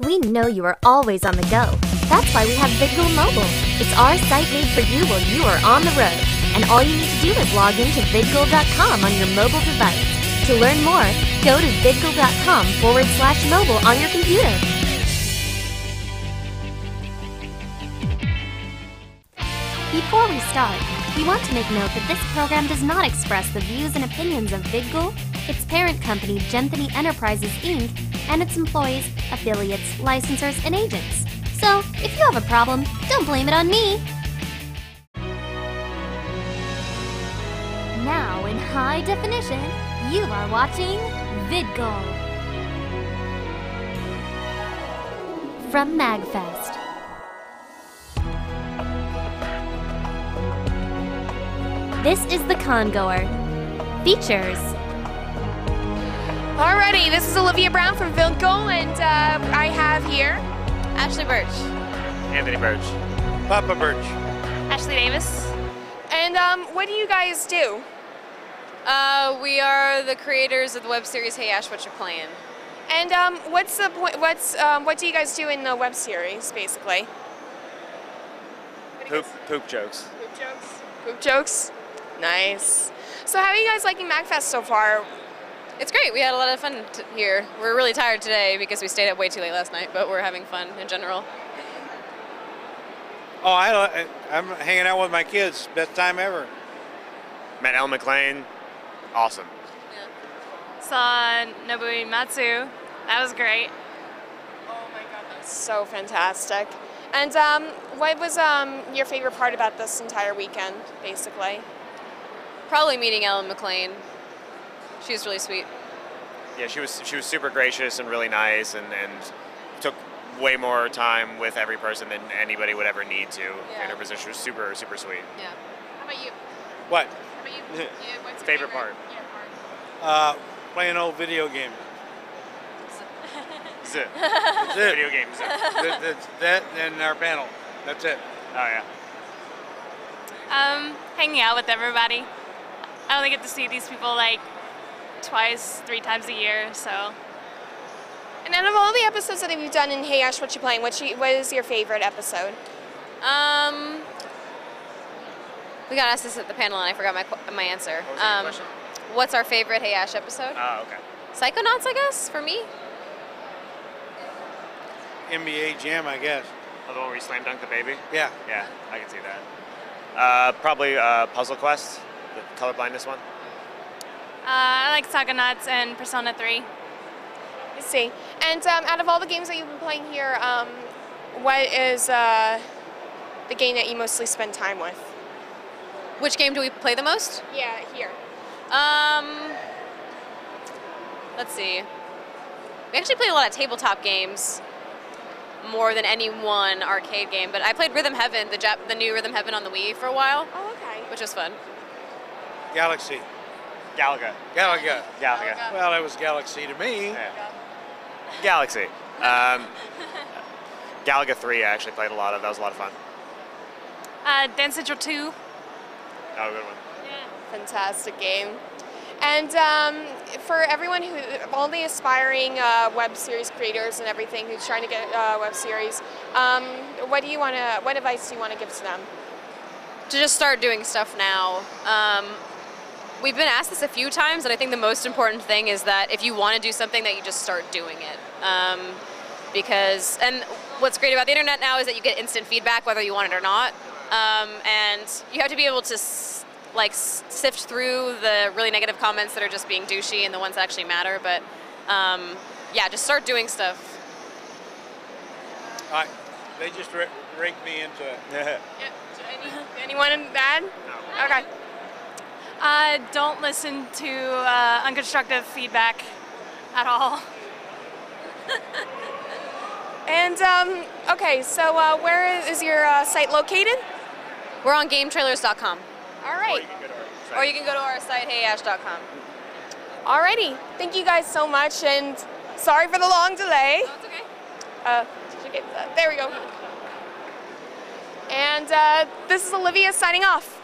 We know you are always on the go. That's why we have VidGoal Mobile. It's our site made for you while you are on the road. And all you need to do is log into vidgoal.com on your mobile device. To learn more, go to vidgoal.com forward slash mobile on your computer. Before we start, we want to make note that this program does not express the views and opinions of VidGoal, its parent company, Genthany Enterprises Inc., and its employees, affiliates, licensors, and agents. So, if you have a problem, don't blame it on me. Now, in high definition, you are watching VidGoal. From MagFest. This is the Congoer. Features Alrighty, this is Olivia Brown from VidGoal, and uh, I have here Ashly Burch. Anthony Burch. Papa Burch. Ashley Davis. And um, what do you guys do? Uh, we are the creators of the web series Hey Ash, What You Playing? And um, what's the point? What's um, what do you guys do in the web series, basically? Poop, poop jokes. Poop jokes. Poop jokes. Nice. So, how are you guys liking MagFest so far? It's great. We had a lot of fun t- here. We're really tired today because we stayed up way too late last night, but we're having fun in general. Oh, I, I'm hanging out with my kids. Best time ever. Met El McLain. Awesome. Saw Nobuo Uematsu. That was great. Oh my god, that's so fantastic. And um, what was um, your favorite part about this entire weekend, basically? Probably meeting Ellen McLain. She was really sweet. Yeah, she was she was super gracious and really nice, and, and took way more time with every person than anybody would ever need to. Yeah. And her position was super super sweet. Yeah. How about you? What? How about you? yeah, what's your Favorite part? Yeah, part. Uh, playing old video games. Zip. That's it. Video games. That- That's that and our panel. That's it. Oh yeah. Um, hanging out with everybody. I only get to see these people like twice, three times a year, so And out of all the episodes that you've done in Hey Ash, what you playing? What, you, what is your favorite episode? Um, we got asked this at the panel, and I forgot my my answer. What um. What's our favorite Hey Ash episode? Oh, okay. Psychonauts, I guess, for me. NBA Jam, I guess. Oh, the one where you slam dunk the baby. Yeah. Yeah, I can see that. Uh, probably uh, Puzzle Quest, the colorblindness one. Uh, I like Psychonauts and Persona 3. I see. And um, out of all the games that you've been playing here, um, what is uh, the game that you mostly spend time with? Which game do we play the most? Yeah, here. Um, let's see. We actually play a lot of tabletop games more than any one arcade game. But I played Rhythm Heaven, the Jap- the new Rhythm Heaven on the Wii for a while, Oh, okay. which was fun. Galaxy. Galaga. Galaga. Galaga. Well, it was Galaxy to me. Yeah. Galaxy. Um, Galaga 3 I actually played a lot of. That was a lot of fun. Uh, Dance Central 2. Oh, good one. Yeah. Fantastic game. And um, for everyone who, all the aspiring uh, web series creators and everything who's trying to get a web series, um, what do you want to, what advice do you want to give to them? to just start doing stuff now. Um, we've been asked this a few times, and I think the most important thing is that if you want to do something, that you just start doing it. Um, because, and what's great about the internet now is that you get instant feedback whether you want it or not, um, and you have to be able to s- like sift through the really negative comments that are just being douchey and the ones that actually matter. But um, yeah, just start doing stuff. I, they just ra- raked me into it. Yeah. Any, anyone in bad? Okay. Uh, don't listen to uh, unconstructive feedback at all. And um, okay, so uh, where is your uh, site located? We're on GameTrailers.com, All right. or you can go to our site heyash.com. Alrighty. Thank you guys so much, and sorry for the long delay. Oh, it's okay. Uh, did you get that? There we go. And uh, this is Olivia signing off.